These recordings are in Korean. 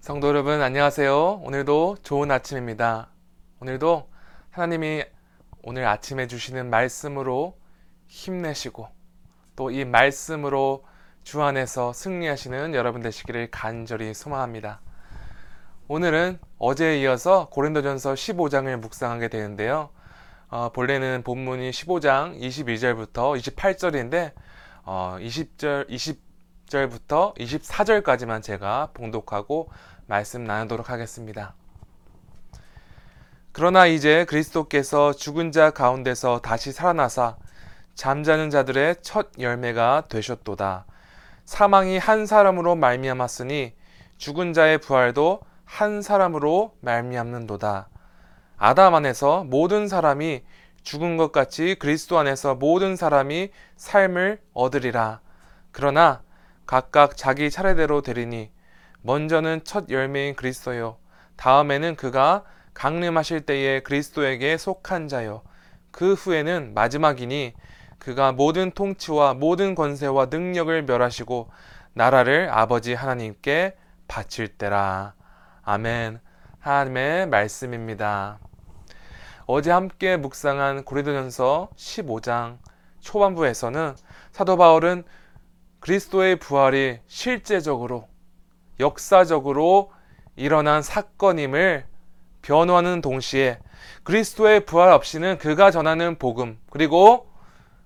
성도 여러분 안녕하세요. 오늘도 좋은 아침입니다. 오늘도 하나님이 오늘 아침에 주시는 말씀으로 힘내시고 또 이 말씀으로 주 안에서 승리하시는 여러분 되시기를 간절히 소망합니다. 오늘은 어제에 이어서 고린도전서 15장을 묵상하게 되는데요. 어, 본래는 본문이 15장 22절부터 28절인데 어, 20절 20 절부터 24절까지만 제가 봉독하고 말씀 나누도록 하겠습니다. 그러나 이제 그리스도께서 죽은 자 가운데서 다시 살아나사 잠자는 자들의 첫 열매가 되셨도다. 사망이 한 사람으로 말미암았으니 죽은 자의 부활도 한 사람으로 말미암는도다. 아담 안에서 모든 사람이 죽은 것 같이 그리스도 안에서 모든 사람이 삶을 얻으리라. 그러나 각각 자기 차례대로 되리니 먼저는 첫 열매인 그리스도요. 다음에는 그가 강림하실 때에 그리스도에게 속한 자요. 그 후에는 마지막이니 그가 모든 통치와 모든 권세와 능력을 멸하시고 나라를 아버지 하나님께 바칠 때라. 아멘. 하나님의 말씀입니다. 어제 함께 묵상한 고린도전서 15장 초반부에서는 사도 바울은 그리스도의 부활이 실제적으로 역사적으로 일어난 사건임을 변호하는 동시에 그리스도의 부활 없이는 그가 전하는 복음 그리고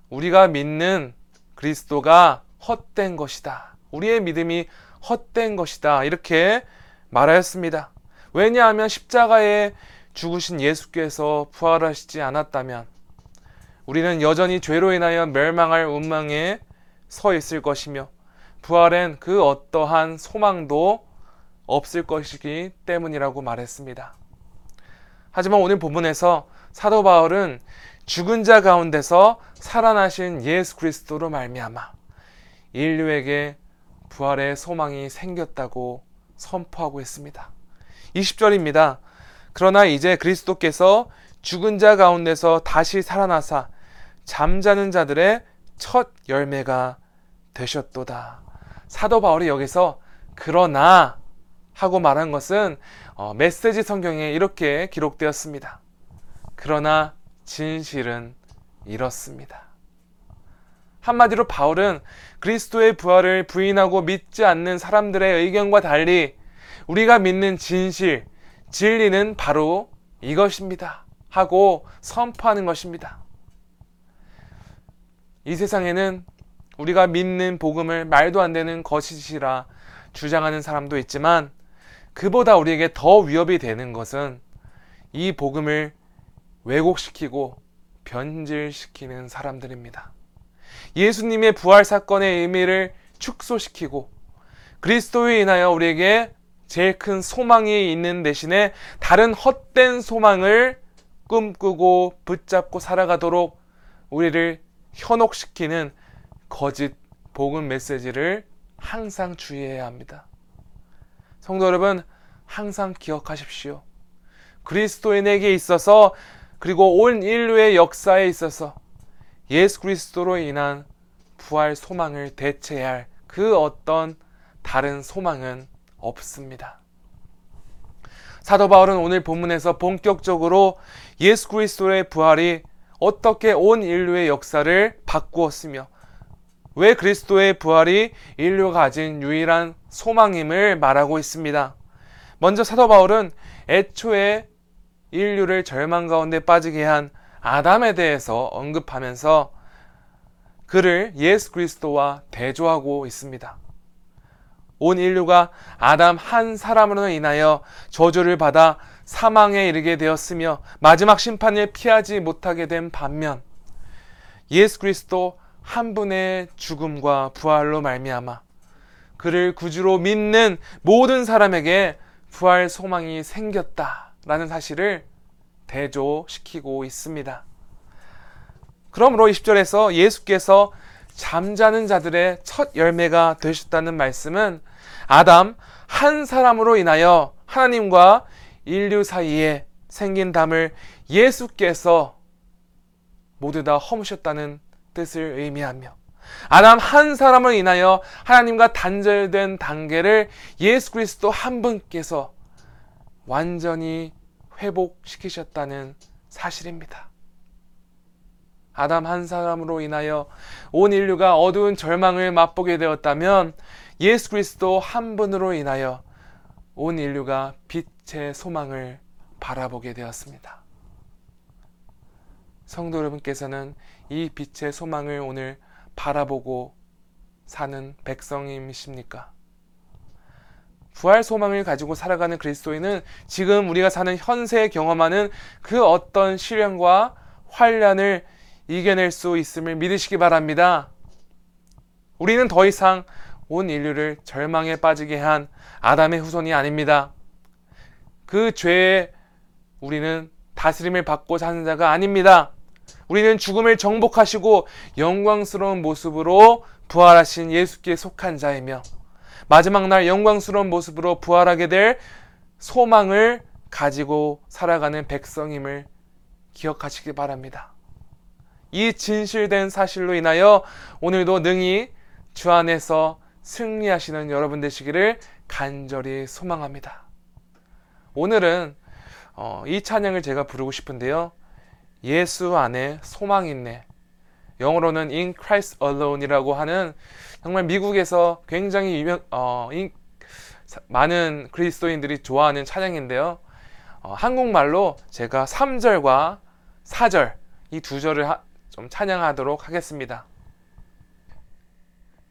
우리가 믿는 그리스도가 헛된 것이다. 우리의 믿음이 헛된 것이다. 이렇게 말하였습니다. 왜냐하면 십자가에 죽으신 예수께서 부활하시지 않았다면 우리는 여전히 죄로 인하여 멸망할 운명에 서 있을 것이며 부활엔 그 어떠한 소망도 없을 것이기 때문이라고 말했습니다. 하지만 오늘 본문에서 사도 바울은 죽은 자 가운데서 살아나신 예수 그리스도로 말미암아 인류에게 부활의 소망이 생겼다고 선포하고 있습니다. 20절입니다. 그러나 이제 그리스도께서 죽은 자 가운데서 다시 살아나사 잠자는 자들의 첫 열매가 되셨도다. 사도 바울이 여기서 그러나 하고 말한 것은 어, 메시지 성경에 이렇게 기록되었습니다. 그러나 진실은 이렇습니다. 한마디로 바울은 그리스도의 부활을 부인하고 믿지 않는 사람들의 의견과 달리 우리가 믿는 진실, 진리는 바로 이것입니다. 하고 선포하는 것입니다. 이 세상에는 우리가 믿는 복음을 말도 안 되는 것이라 주장하는 사람도 있지만 그보다 우리에게 더 위협이 되는 것은 이 복음을 왜곡시키고 변질시키는 사람들입니다. 예수님의 부활 사건의 의미를 축소시키고 그리스도에 인하여 우리에게 제일 큰 소망이 있는 대신에 다른 헛된 소망을 꿈꾸고 붙잡고 살아가도록 우리를 현혹시키는 거짓 복음 메시지를 항상 주의해야 합니다. 성도 여러분, 항상 기억하십시오. 그리스도인에게 있어서 그리고 온 인류의 역사에 있어서 예수 그리스도로 인한 부활 소망을 대체할 그 어떤 다른 소망은 없습니다. 사도 바울은 오늘 본문에서 본격적으로 예수 그리스도의 부활이 어떻게 온 인류의 역사를 바꾸었으며 왜 그리스도의 부활이 인류가 가진 유일한 소망임을 말하고 있습니다. 먼저 사도 바울은 애초에 인류를 절망 가운데 빠지게 한 아담에 대해서 언급하면서 그를 예수 그리스도와 대조하고 있습니다. 온 인류가 아담 한 사람으로 인하여 저주를 받아 사망에 이르게 되었으며 마지막 심판을 피하지 못하게 된 반면 예수 그리스도 한 분의 죽음과 부활로 말미암아 그를 구주로 믿는 모든 사람에게 부활 소망이 생겼다라는 사실을 대조시키고 있습니다. 그러므로 20절에서 예수께서 잠자는 자들의 첫 열매가 되셨다는 말씀은 아담 한 사람으로 인하여 하나님과 인류 사이에 생긴 담을 예수께서 모두 다 허무셨다는 뜻을 의미하며 아담 한 사람을 인하여 하나님과 단절된 단계를 예수 그리스도 한 분께서 완전히 회복시키셨다는 사실입니다. 아담 한 사람으로 인하여 온 인류가 어두운 절망을 맛보게 되었다면 예수 그리스도 한 분으로 인하여 온 인류가 빛의 소망을 바라보게 되었습니다. 성도 여러분께서는 이 빛의 소망을 오늘 바라보고 사는 백성이십니까? 부활 소망을 가지고 살아가는 그리스도인은 지금 우리가 사는 현세에 경험하는 그 어떤 시련과 환란을 이겨낼 수 있음을 믿으시기 바랍니다. 우리는 더 이상 온 인류를 절망에 빠지게 한 아담의 후손이 아닙니다. 그 죄에 우리는 다스림을 받고 사는 자가 아닙니다. 우리는 죽음을 정복하시고 영광스러운 모습으로 부활하신 예수께 속한 자이며 마지막 날 영광스러운 모습으로 부활하게 될 소망을 가지고 살아가는 백성임을 기억하시기 바랍니다. 이 진실된 사실로 인하여 오늘도 능히 주 안에서 승리하시는 여러분 되시기를 간절히 소망합니다. 오늘은 어, 이 찬양을 제가 부르고 싶은데요. 예수 안에 소망이 있네. 영어로는 In Christ Alone이라고 하는 정말 미국에서 굉장히 유명, 어, 인, 많은 그리스도인들이 좋아하는 찬양인데요. 어, 한국말로 제가 3절과 4절 이 두 절을 하, 좀 찬양하도록 하겠습니다.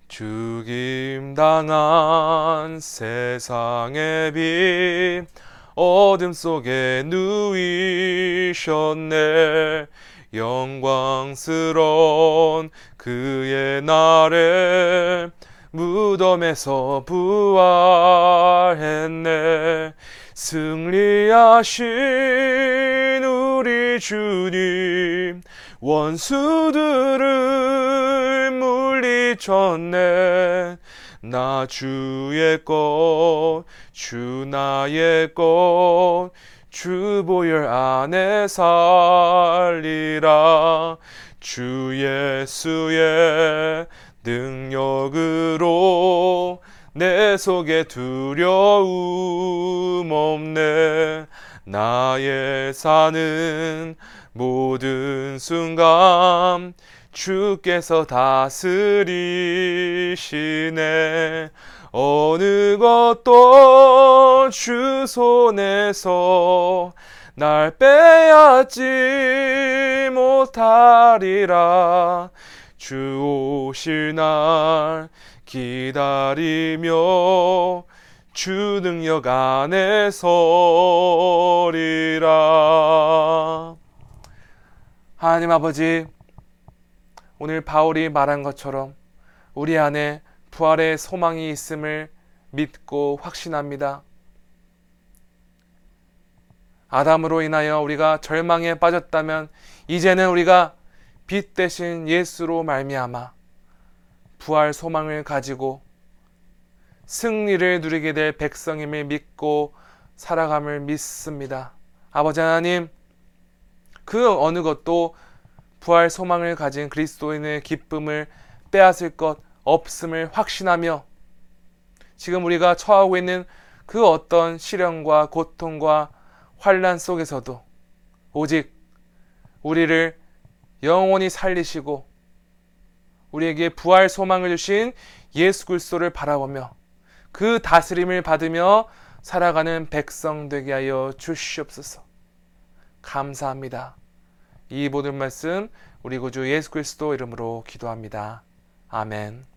죽임 당한 세상의 빛 어둠 속에 누이셨네. 영광스러운 그의 날에 무덤에서 부활했네. 승리하신 우리 주님 원수들을 물리쳤네 나 주의 것, 주 나의 것, 주 보혈 안에 살리라. 주 예수의 능력으로 내 속에 두려움 없네. 나의 사는 모든 순간 주께서 다스리시네. 어느 것도 주 손에서 날 빼앗지 못하리라. 주 오실 날 기다리며 주 능력 안에 서리라. 하나님 아버지 오늘 바울이 말한 것처럼 우리 안에 부활의 소망이 있음을 믿고 확신합니다. 아담으로 인하여 우리가 절망에 빠졌다면 이제는 우리가 빛 대신 예수로 말미암아 부활 소망을 가지고 승리를 누리게 될 백성임을 믿고 살아감을 믿습니다. 아버지 하나님, 그 어느 것도 부활 소망을 가진 그리스도인의 기쁨을 빼앗을 것 없음을 확신하며 지금 우리가 처하고 있는 그 어떤 시련과 고통과 환란 속에서도 오직 우리를 영원히 살리시고 우리에게 부활 소망을 주신 예수 그리스도를 바라보며 그 다스림을 받으며 살아가는 백성 되게 하여 주시옵소서. 감사합니다. 이 모든 말씀 우리 구주 예수 그리스도 이름으로 기도합니다. 아멘.